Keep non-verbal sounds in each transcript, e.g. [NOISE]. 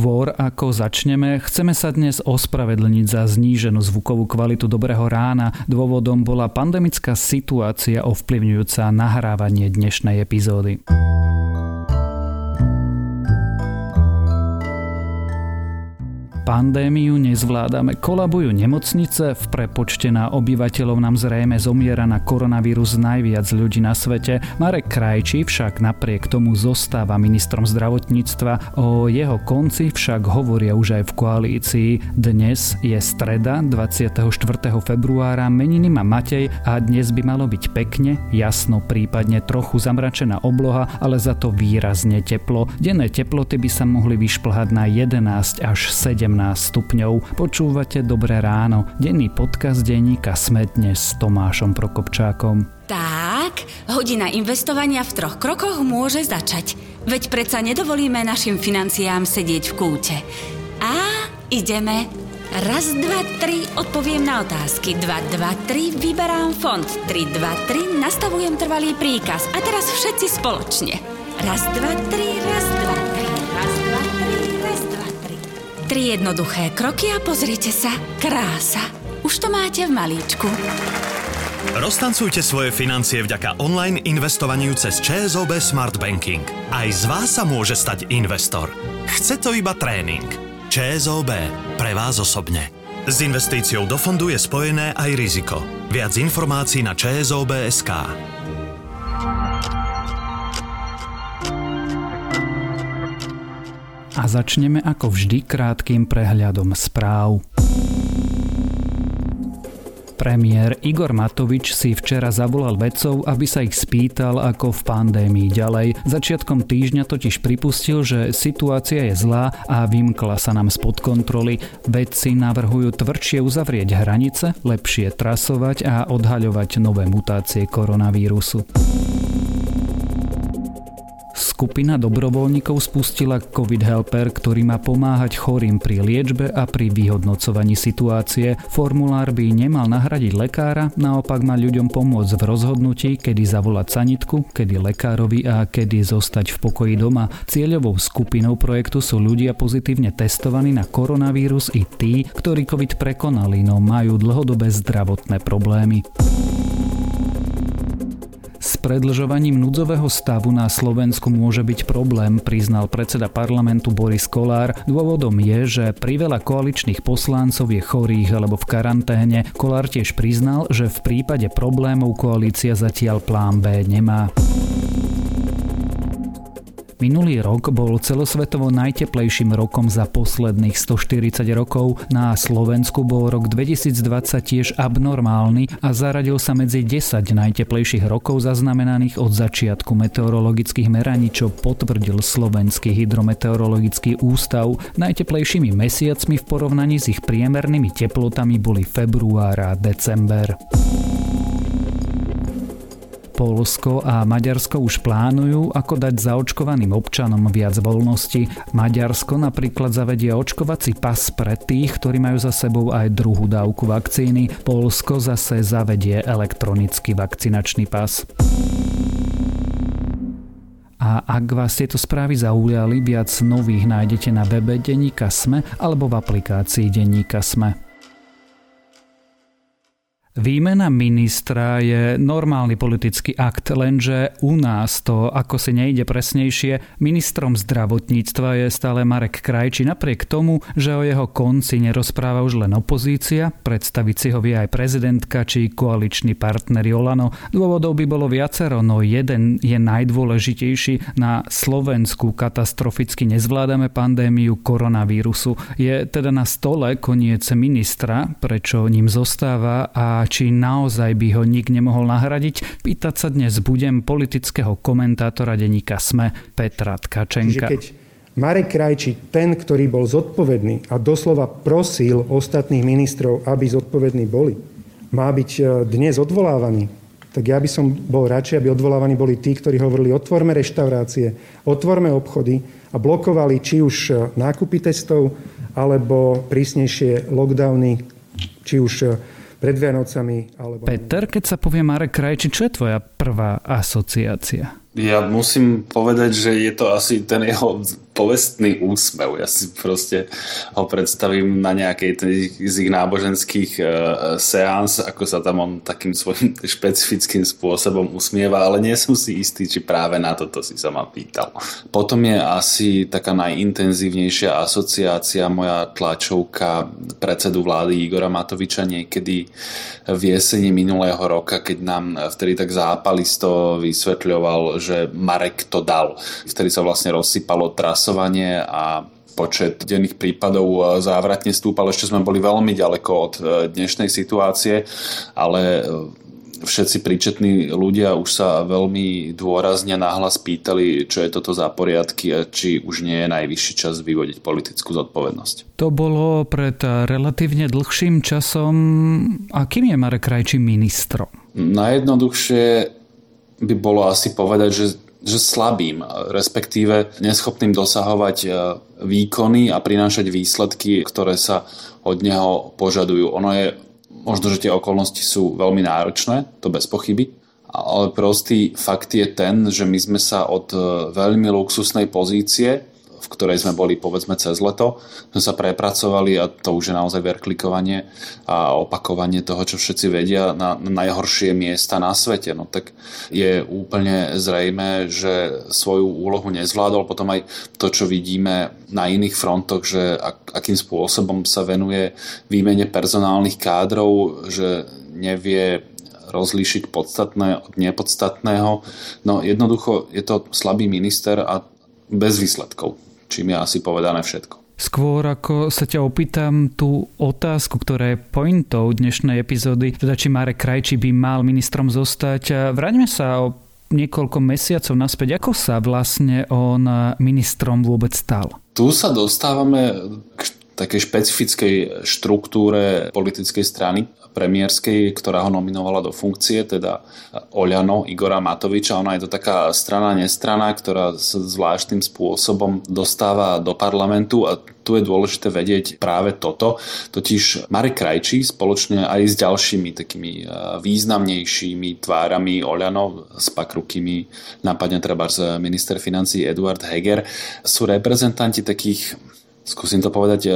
skôr ako začneme, chceme sa dnes ospravedlniť za zníženú zvukovú kvalitu Dobrého rána. Dôvodom bola pandemická situácia ovplyvňujúca nahrávanie dnešnej epizódy. Pandémiu nezvládame, kolabujú nemocnice, v prepočte na obyvateľov nám zrejme zomiera na koronavírus najviac ľudí na svete. Marek Krajčí však napriek tomu zostáva ministrom zdravotníctva. O jeho konci však hovoria už aj v koalícii. Dnes je streda 24. februára, meniny má Matej a dnes by malo byť pekne, jasno, prípadne trochu zamračená obloha, ale za to výrazne teplo. Denné teploty by sa mohli vyšplhať na 11 až 17 stupňov. Počúvate Dobré ráno. Denný podcast denníka Sme dnes s Tomášom Prokopčákom. Tak, hodina investovania v troch krokoch môže začať. Veď predsa nedovolíme našim financiám sedieť v kúte. A ideme. Raz, dva, tri, odpoviem na otázky. Dva, dva, tri, vyberám fond. Tri, dva, tri, nastavujem trvalý príkaz. A teraz všetci spoločne. Raz, dva, tri, raz, dva, tri. Jednoduché kroky a pozrite sa. Krása. Už to máte v malíčku. Roztancujte svoje financie vďaka online investovaniu cez ČSOB Smart Banking. Aj z vás sa môže stať investor. Chce to iba tréning. ČSOB. Pre vás osobne. S investíciou do fondu je spojené aj riziko. Viac informácií na ČSOB.sk. a začneme ako vždy krátkým prehľadom správ. Premiér Igor Matovič si včera zavolal vedcov, aby sa ich spýtal, ako v pandémii ďalej. Začiatkom týždňa totiž pripustil, že situácia je zlá a vymkla sa nám spod kontroly. Vedci navrhujú tvrdšie uzavrieť hranice, lepšie trasovať a odhaľovať nové mutácie koronavírusu. Skupina dobrovoľníkov spustila COVID Helper, ktorý má pomáhať chorým pri liečbe a pri vyhodnocovaní situácie. Formulár by nemal nahradiť lekára, naopak má ľuďom pomôcť v rozhodnutí, kedy zavolať sanitku, kedy lekárovi a kedy zostať v pokoji doma. Cieľovou skupinou projektu sú ľudia pozitívne testovaní na koronavírus i tí, ktorí COVID prekonali, no majú dlhodobé zdravotné problémy. Predlžovaním núdzového stavu na Slovensku môže byť problém, priznal predseda parlamentu Boris Kolár. Dôvodom je, že priveľa koaličných poslancov je chorých alebo v karanténe. Kolár tiež priznal, že v prípade problémov koalícia zatiaľ plán B nemá. Minulý rok bol celosvetovo najteplejším rokom za posledných 140 rokov. Na Slovensku bol rok 2020 tiež abnormálny a zaradil sa medzi 10 najteplejších rokov zaznamenaných od začiatku meteorologických meraní, čo potvrdil Slovenský hydrometeorologický ústav. Najteplejšími mesiacmi v porovnaní s ich priemernými teplotami boli február a december. Polsko a Maďarsko už plánujú, ako dať zaočkovaným občanom viac voľnosti. Maďarsko napríklad zavedie očkovací pas pre tých, ktorí majú za sebou aj druhú dávku vakcíny. Polsko zase zavedie elektronický vakcinačný pas. A ak vás tieto správy zaujali, viac nových nájdete na webe Deníka Sme alebo v aplikácii Deníka Sme. Výmena ministra je normálny politický akt, lenže u nás to, ako si nejde presnejšie, ministrom zdravotníctva je stále Marek Krajči napriek tomu, že o jeho konci nerozpráva už len opozícia, predstaviť si ho vie aj prezidentka či koaličný partner Olano. Dôvodov by bolo viacero, no jeden je najdôležitejší. Na Slovensku katastroficky nezvládame pandémiu koronavírusu. Je teda na stole koniec ministra, prečo ním zostáva a či naozaj by ho nik nemohol nahradiť, pýtať sa dnes budem politického komentátora denníka SME Petra Tkačenka. keď Marek Krajčí, ten, ktorý bol zodpovedný a doslova prosil ostatných ministrov, aby zodpovední boli, má byť e, dnes odvolávaný, tak ja by som bol radšej, aby odvolávaní boli tí, ktorí hovorili, otvorme reštaurácie, otvorme obchody a blokovali či už e, nákupy testov, alebo prísnejšie lockdowny, či už e, pred Vianocami. Alebo... Peter, keď sa povie Marek Krajči, čo je tvoja prvá asociácia? Ja musím povedať, že je to asi ten jeho povestný úsmev. Ja si proste ho predstavím na nejakej z ich náboženských uh, seans, ako sa tam on takým svojím [LAUGHS] špecifickým spôsobom usmieva, ale nie som si istý, či práve na toto si sa ma pýtal. Potom je asi taká najintenzívnejšia asociácia moja tlačovka predsedu vlády Igora Matoviča niekedy v jeseni minulého roka, keď nám vtedy tak zápalisto vysvetľoval, že Marek to dal. Vtedy sa vlastne rozsypalo trasovanie a počet denných prípadov e, závratne stúpal. Ešte sme boli veľmi ďaleko od e, dnešnej situácie, ale e, všetci príčetní ľudia už sa veľmi dôrazne náhlas pýtali, čo je toto za poriadky a či už nie je najvyšší čas vyvodiť politickú zodpovednosť. To bolo pred relatívne dlhším časom. A kým je Marek Krajčí ministrom? Najjednoduchšie by bolo asi povedať, že že slabým, respektíve neschopným dosahovať e, výkony a prinášať výsledky, ktoré sa od neho požadujú. Ono je, možno, že tie okolnosti sú veľmi náročné, to bez pochyby, ale prostý fakt je ten, že my sme sa od e, veľmi luxusnej pozície v ktorej sme boli povedzme cez leto, sme sa prepracovali a to už je naozaj verklikovanie a opakovanie toho, čo všetci vedia na, najhoršie miesta na svete. No tak je úplne zrejme, že svoju úlohu nezvládol. Potom aj to, čo vidíme na iných frontoch, že ak, akým spôsobom sa venuje výmene personálnych kádrov, že nevie rozlíšiť podstatné od nepodstatného. No jednoducho je to slabý minister a bez výsledkov čím je asi povedané všetko. Skôr ako sa ťa opýtam tú otázku, ktorá je pointou dnešnej epizódy, teda či Marek Krajčí by mal ministrom zostať. Vráťme sa o niekoľko mesiacov naspäť. Ako sa vlastne on ministrom vôbec stal? Tu sa dostávame k takej špecifickej štruktúre politickej strany premiérskej, ktorá ho nominovala do funkcie, teda Oľano Igora Matoviča. Ona je to taká strana nestrana, ktorá sa zvláštnym spôsobom dostáva do parlamentu a tu je dôležité vedieť práve toto. Totiž Marek Krajčí spoločne aj s ďalšími takými e, významnejšími tvárami Oľano, s pakrukými nápadne treba minister financí Eduard Heger, sú reprezentanti takých skúsim to povedať e,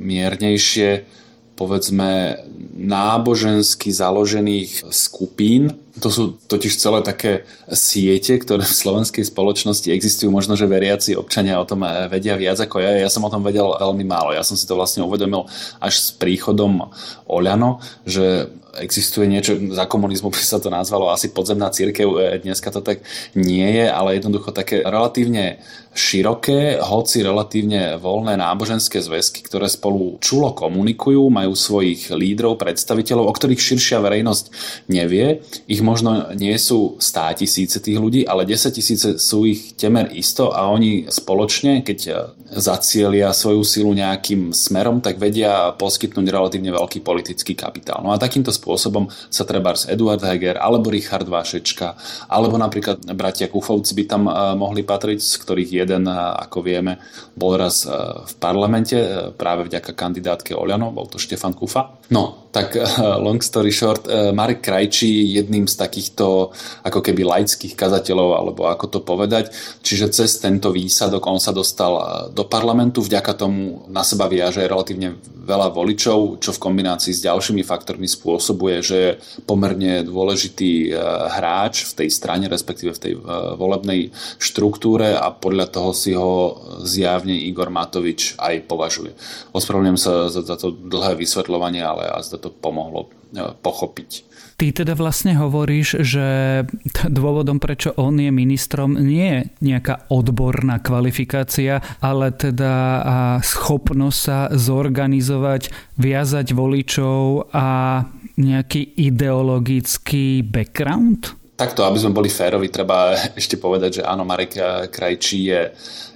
miernejšie povedzme nábožensky založených skupín. To sú totiž celé také siete, ktoré v slovenskej spoločnosti existujú. Možno, že veriaci občania o tom vedia viac ako ja. Ja som o tom vedel veľmi málo. Ja som si to vlastne uvedomil až s príchodom Oľano, že existuje niečo, za komunizmu by sa to nazvalo asi podzemná církev, dneska to tak nie je, ale jednoducho také relatívne široké, hoci relatívne voľné náboženské zväzky, ktoré spolu čulo komunikujú, majú svojich lídrov, predstaviteľov, o ktorých širšia verejnosť nevie. Ich možno nie sú stá tisíce tých ľudí, ale 10 tisíce sú ich temer isto a oni spoločne, keď zacielia svoju silu nejakým smerom, tak vedia poskytnúť relatívne veľký politický kapitál. No a takýmto spôsobom sa treba Eduard Heger alebo Richard Vašečka alebo napríklad bratia Kufovci by tam eh, mohli patriť, z ktorých jeden, ako vieme, bol raz e, v parlamente e, práve vďaka kandidátke Oľano, bol to Štefan Kufa. No, tak e, long story short, Marek Krajčí jedným z takýchto ako keby laických kazateľov, alebo ako to povedať, čiže cez tento výsadok on sa dostal do parlamentu, vďaka tomu na seba viaže relatívne veľa voličov, čo v kombinácii s ďalšími faktormi spôsobuje, že je pomerne dôležitý hráč v tej strane, respektíve v tej volebnej štruktúre a podľa toho si ho zjavne Igor Matovič aj považuje. Ospravedlňujem sa za, to dlhé vysvetľovanie, ale a zda to pomohlo pochopiť. Ty teda vlastne hovoríš, že dôvodom, prečo on je ministrom, nie je nejaká odborná kvalifikácia, ale teda schopnosť sa zorganizovať, viazať voličov a nejaký ideologický background? Takto, aby sme boli férovi, treba ešte povedať, že áno, Marek Krajčí je,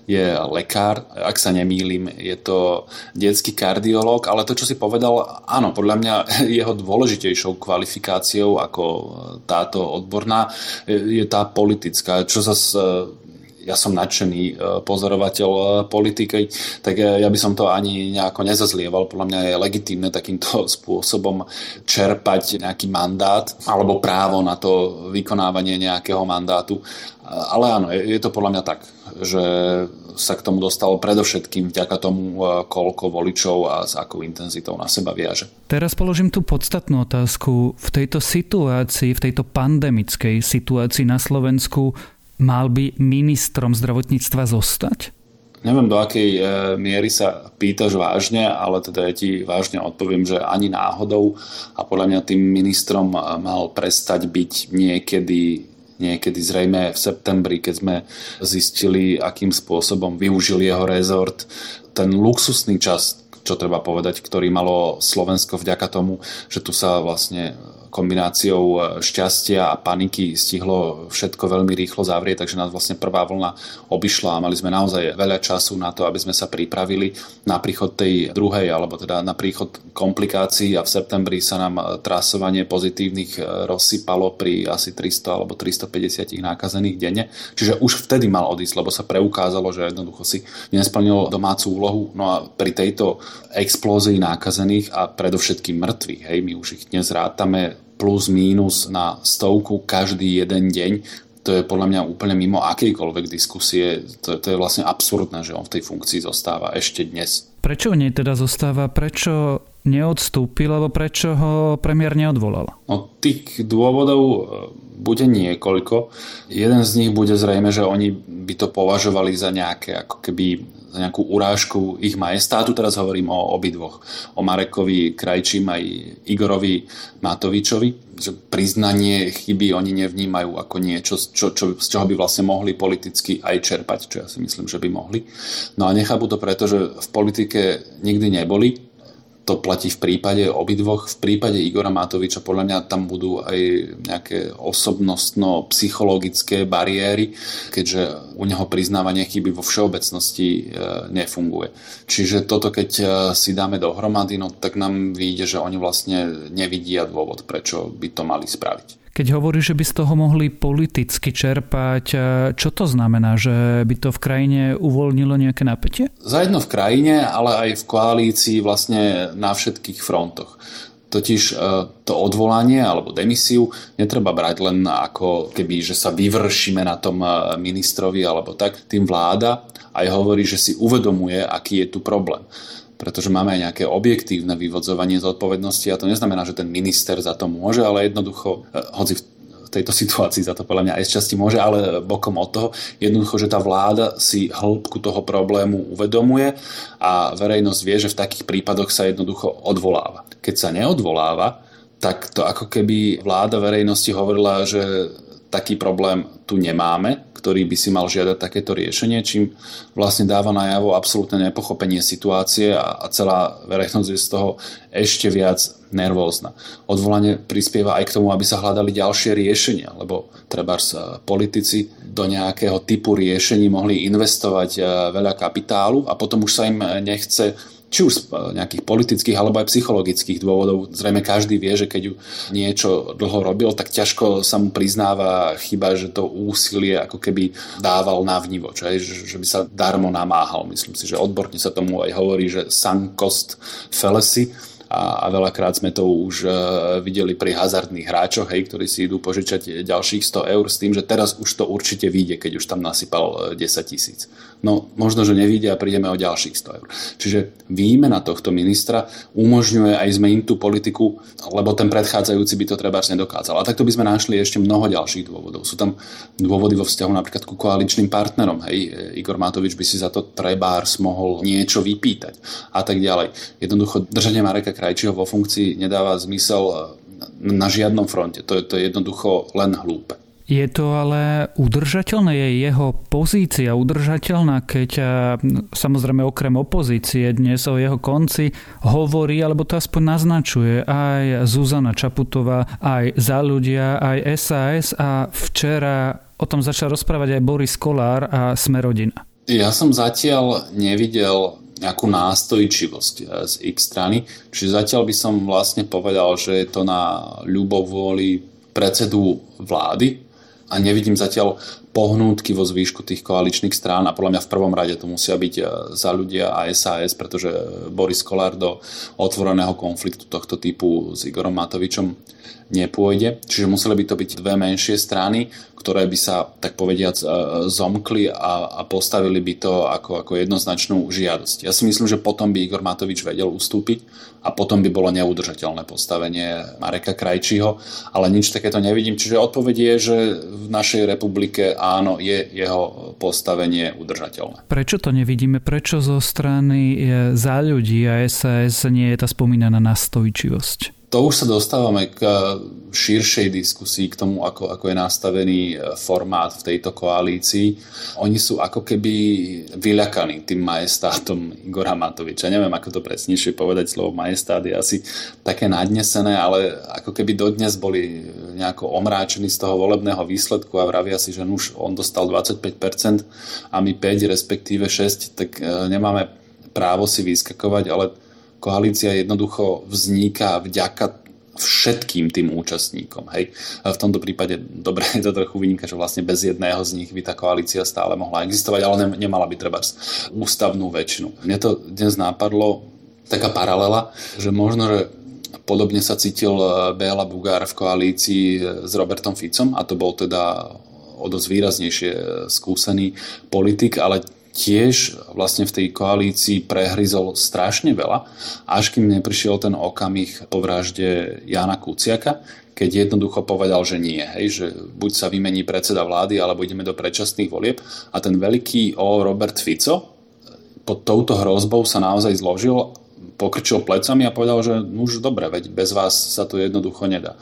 je lekár, ak sa nemýlim, je to detský kardiológ, ale to, čo si povedal, áno, podľa mňa [LAUGHS] jeho dôležitejšou kvalifikáciou ako táto odborná je tá politická, čo sa ja som nadšený e, pozorovateľ e, politiky, tak e, ja by som to ani nejako nezazlieval. Podľa mňa je legitímne takýmto [LAUGHS] spôsobom čerpať nejaký mandát alebo právo na to vykonávanie nejakého mandátu. Ale áno, je to podľa mňa tak. že sa k tomu dostalo predovšetkým vďaka tomu, koľko voličov a s akou intenzitou na seba viaže. Teraz položím tú podstatnú otázku. V tejto situácii, v tejto pandemickej situácii na Slovensku mal by ministrom zdravotníctva zostať? Neviem, do akej e, miery sa pýtaš vážne, ale teda ja ti vážne odpoviem, že ani náhodou a podľa mňa tým ministrom mal prestať byť niekedy niekedy zrejme v septembri, keď sme zistili, akým spôsobom využil jeho rezort ten luxusný čas, čo treba povedať, ktorý malo Slovensko vďaka tomu, že tu sa vlastne kombináciou e, šťastia a paniky stihlo všetko veľmi rýchlo zavrieť, takže nás vlastne prvá vlna obišla a mali sme naozaj veľa času na to, aby sme sa pripravili na príchod tej druhej, alebo teda na príchod komplikácií a v septembri sa nám trasovanie pozitívnych e, rozsypalo pri asi 300 alebo 350 nákazených denne. Čiže už vtedy mal odísť, lebo sa preukázalo, že jednoducho si nesplnil domácu úlohu. No a pri tejto explózii nákazených a predovšetkým mŕtvych, hej, my už ich dnes rátame plus mínus na stovku každý jeden deň, to je podľa mňa úplne mimo akejkoľvek diskusie. To, to je vlastne absurdné, že on v tej funkcii zostáva ešte dnes. Prečo v nej teda zostáva? Prečo neodstúpil, alebo prečo ho premiér neodvolal? No, tých dôvodov e, bude niekoľko. Jeden z nich bude zrejme, že oni by to považovali za nejaké ako keby nejakú urážku ich majestátu. Teraz hovorím o obidvoch. O Marekovi Krajčím aj Igorovi Matovičovi. Že priznanie chyby oni nevnímajú ako niečo, čo, čo, z čoho by vlastne mohli politicky aj čerpať, čo ja si myslím, že by mohli. No a nechápu to preto, že v politike nikdy neboli, to platí v prípade obidvoch. V prípade Igora Matoviča podľa mňa tam budú aj nejaké osobnostno-psychologické bariéry, keďže u neho priznávanie chyby vo všeobecnosti e, nefunguje. Čiže toto keď e, si dáme dohromady, no tak nám vyjde, že oni vlastne nevidia dôvod, prečo by to mali spraviť. Keď hovorí, že by z toho mohli politicky čerpať, čo to znamená? Že by to v krajine uvoľnilo nejaké napätie? Zajedno v krajine, ale aj v koalícii vlastne na všetkých frontoch. Totiž e, to odvolanie alebo demisiu netreba brať len ako keby, že sa vyvršíme na tom e, ministrovi alebo tak. Tým vláda aj hovorí, že si uvedomuje, aký je tu problém pretože máme aj nejaké objektívne vyvodzovanie zodpovednosti a to neznamená, že ten minister za to môže, ale jednoducho, eh, hoci v tejto [LAUGHS] situácii za to podľa mňa aj z časti môže, ale bokom od toho, jednoducho, že tá vláda si hĺbku toho problému uvedomuje a verejnosť vie, že v takých prípadoch sa jednoducho odvoláva. Keď sa neodvoláva, tak to ako keby vláda verejnosti hovorila, že taký problém tu nemáme, ktorý by si mal žiadať takéto riešenie, čím vlastne dáva najavo absolútne nepochopenie situácie a, a celá verejnosť je z toho ešte viac nervózna. Odvolanie prispieva aj k tomu, aby sa hľadali ďalšie riešenia, lebo treba politici do nejakého typu riešení mohli investovať e, veľa kapitálu a potom už sa im nechce či už z e, nejakých politických alebo aj psychologických dôvodov. Zrejme každý vie, že keď niečo dlho robil, tak ťažko sa mu priznáva chyba, že to úsilie ako keby dával na vnivo, čo je, že by sa darmo namáhal. Myslím si, že odborne sa tomu aj hovorí, že sunk cost fallacy a, a veľakrát sme to už uh, videli pri hazardných hráčoch, hej, ktorí si idú požičať ďalších 100 eur s tým, že teraz už to určite vyjde, keď už tam nasypal 10 e, tisíc. No možno, že nevíde a prídeme o ďalších 100 eur. Čiže výmena tohto ministra umožňuje aj zmeniť tú politiku, lebo ten predchádzajúci by to treba nedokázal. A takto by sme našli ešte mnoho ďalších dôvodov. Sú tam dôvody vo vzťahu napríklad ku koaličným partnerom. Hej, Igor Matovič by si za to trebárs mohol niečo vypýtať a tak ďalej. Jednoducho držanie Mareka Krajčího vo funkcii nedáva zmysel eh, na žiadnom fronte. To je, to je jednoducho len hlúpe. Je to ale udržateľné, je jeho pozícia udržateľná, keď samozrejme okrem opozície dnes o jeho konci hovorí, alebo to aspoň naznačuje aj Zuzana Čaputová, aj za ľudia, aj SAS a včera o tom začal rozprávať aj Boris Kolár a Smerodina. Ja som zatiaľ nevidel nejakú nástojčivosť eh, z ich strany. Čiže zatiaľ by som vlastne povedal, že je to na ľubovôli predsedu vlády a nevidím zatiaľ pohnútky vo zvýšku tých koaličných strán a podľa mňa v prvom rade to musia byť e, za ľudia a SAS, pretože Boris Kolár do otvoreného konfliktu tohto typu s Igorom Matovičom nepôjde. Čiže museli by to byť dve menšie strany, ktoré by sa, tak povediac, e, zomkli a, a postavili by to ako, ako jednoznačnú žiadosť. Ja si myslím, že potom by Igor Matovič vedel ustúpiť a potom by bolo neudržateľné postavenie Mareka Krajčího, ale nič takéto nevidím. Čiže odpoveď je, že v našej republike áno, je jeho postavenie udržateľné. Prečo to nevidíme? Prečo zo strany za ľudí a SAS nie je tá spomínaná nastojčivosť? To už sa dostávame k eh, širšej diskusii k tomu, ako, ako je nastavený eh, formát v tejto koalícii. Oni sú ako keby vyľakaní tým majestátom Igora Matoviča. Neviem, ako to presnejšie povedať, slovo majestát je asi také nadnesené, ale ako keby dodnes boli nejako omráčení z toho volebného výsledku a vravia si, že už on dostal 25% a my 5, respektíve 6, tak eh, nemáme právo si vyskakovať, ale koalícia jednoducho vzniká vďaka všetkým tým účastníkom. Hej. V tomto prípade dobre [LAUGHS] je to trochu vyniká, že vlastne bez jedného z nich by tá koalícia stále mohla existovať, ale nemala by treba ústavnú väčšinu. Mne to dnes nápadlo taká paralela, že možno, že podobne sa cítil eh, Béla Bugár v koalícii eh, s Robertom Ficom a to bol teda o dosť výraznejšie eh, skúsený politik, ale tiež vlastne v tej koalícii prehryzol strašne veľa, až kým neprišiel ten okamih po vražde Jana Kuciaka, keď jednoducho povedal, že nie, hej, že buď sa vymení predseda vlády, alebo ideme do predčasných volieb. A ten veľký O. Robert Fico pod touto hrozbou sa naozaj zložil, pokrčil plecami a povedal, že už dobre, veď bez vás sa to jednoducho nedá.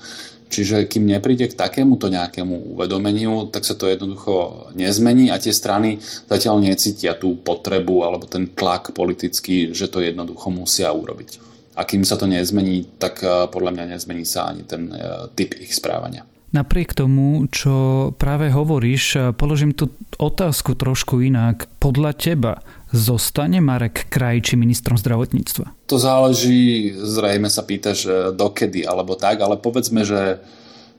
Čiže kým nepríde k takémuto nejakému uvedomeniu, tak sa to jednoducho nezmení a tie strany zatiaľ necítia tú potrebu alebo ten tlak politický, že to jednoducho musia urobiť. A kým sa to nezmení, tak eh, podľa mňa nezmení sa ani ten eh, typ ich správania. Napriek tomu, čo práve hovoríš, eh, položím tú otázku trošku inak. Podľa teba Zostane Marek Krajči ministrom zdravotníctva? To záleží, zrejme sa pýtaš dokedy alebo tak, ale povedzme, že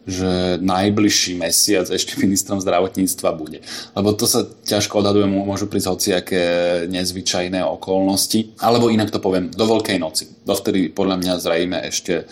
že najbližší mesiac ešte ministrom zdravotníctva bude. Lebo to sa ťažko odhaduje, môžu prísť hociaké nezvyčajné okolnosti. Alebo inak to poviem, do Veľkej noci. Dovtedy podľa mňa zrejme ešte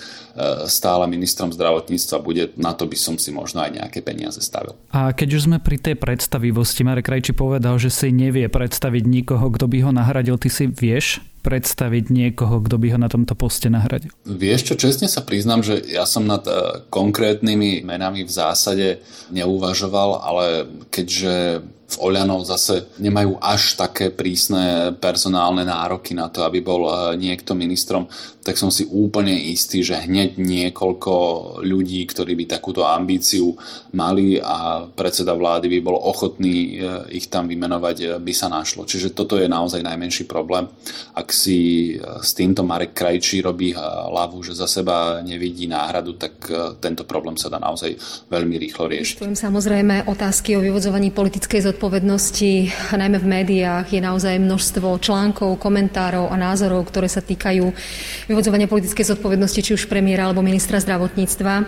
stále ministrom zdravotníctva bude, na to by som si možno aj nejaké peniaze stavil. A keď už sme pri tej predstavivosti, Marek Krajči povedal, že si nevie predstaviť nikoho, kto by ho nahradil. Ty si vieš predstaviť niekoho, kto by ho na tomto poste nahradil? Vieš čo, čestne sa priznám, že ja som nad e, konkrétnymi menami v zásade neuvažoval, ale keďže v Oľano zase nemajú až také prísne personálne nároky na to, aby bol eh, niekto ministrom, tak som si úplne istý, že hneď niekoľko ľudí, ktorí by takúto ambíciu mali a predseda vlády by bol ochotný eh, ich tam vymenovať, eh, by sa našlo. Čiže toto je naozaj najmenší problém. Ak si s týmto Marek Krajčí robí hlavu, že za seba nevidí náhradu, tak tento problém sa dá naozaj veľmi rýchlo riešiť. Samozrejme otázky o vyvodzovaní politickej zodpovednosti zodpovednosti, najmä v médiách, je naozaj množstvo článkov, komentárov a názorov, ktoré sa týkajú vyvodzovania politickej zodpovednosti či už premiéra alebo ministra zdravotníctva.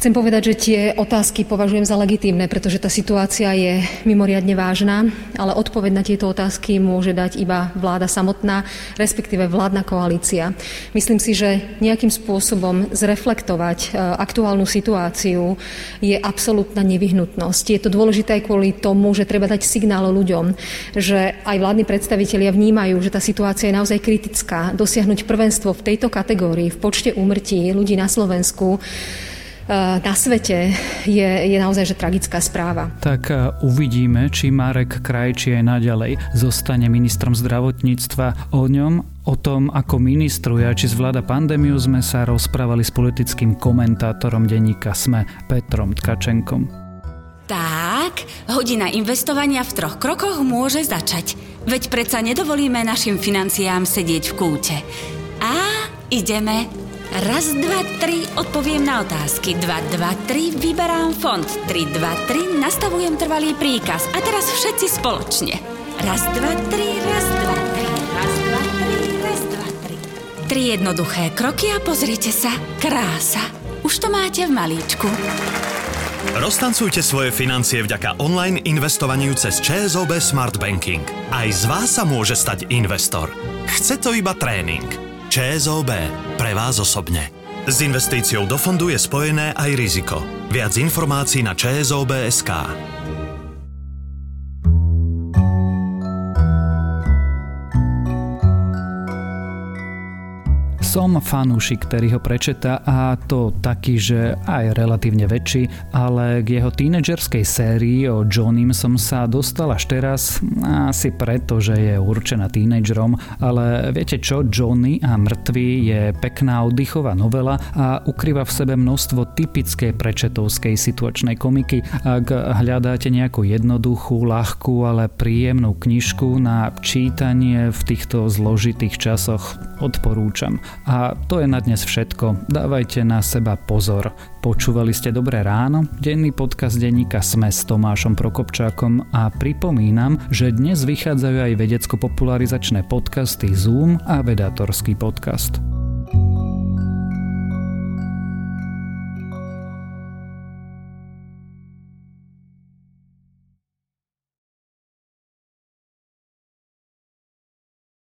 Chcem povedať, že tie otázky považujem za legitímne, pretože tá situácia je mimoriadne vážna, ale odpoveď na tieto otázky môže dať iba vláda samotná, respektíve vládna koalícia. Myslím si, že nejakým spôsobom zreflektovať e, aktuálnu situáciu je absolútna nevyhnutnosť. Je to dôležité aj kvôli tomu, že treba dať signál ľuďom, že aj vládni predstavitelia vnímajú, že tá situácia je naozaj kritická. Dosiahnuť prvenstvo v tejto kategórii, v počte úmrtí ľudí na Slovensku, na svete je, je naozaj že tragická správa. Tak eh, uvidíme, či Marek Krajčí aj naďalej zostane ministrom zdravotníctva. O ňom O tom, ako ministruje a či zvláda pandémiu, sme sa rozprávali s politickým komentátorom denníka SME Petrom Tkačenkom. Tak, hodina investovania v troch krokoch môže začať. Veď predsa nedovolíme našim financiám sedieť v kúte. A ideme Raz, dva, tri, odpoviem na otázky. Dva, dva, tri, vyberám fond. Tri, dva, tri, nastavujem trvalý príkaz. A teraz všetci spoločne. Raz, dva, tri, raz, dva, tri, raz, dva, tri, raz, dva, tri. Tri jednoduché kroky a pozrite sa. Krása. Už to máte v malíčku. Roztancujte svoje financie vďaka online investovaniu cez ČSOB Smart Banking. Aj z vás sa môže stať investor. Chce to iba tréning. ČSOB. Pre vás osobne. S investíciou do fondu je spojené aj riziko. Viac informácií na ČSOB.sk. Som fanúšik, ktorý ho prečeta a to taký, že aj relatívne väčší, ale k jeho tínedžerskej sérii o Johnim som sa dostal až teraz, asi preto, že je určená tínedžerom, ale viete čo, Johnny a mŕtvy je pekná oddychová novela a ukrýva v sebe množstvo typické prečetovskej situačnej komiky. Ak hľadáte nejakú jednoduchú, ľahkú, ale príjemnú knižku na čítanie v týchto zložitých časoch, odporúčam. A to je na dnes všetko. Dávajte na seba pozor. Počúvali ste Dobré ráno, denný podcast denníka Sme s Tomášom Prokopčákom a pripomínam, že dnes vychádzajú aj vedecko-popularizačné podcasty Zoom a Vedátorský podcast.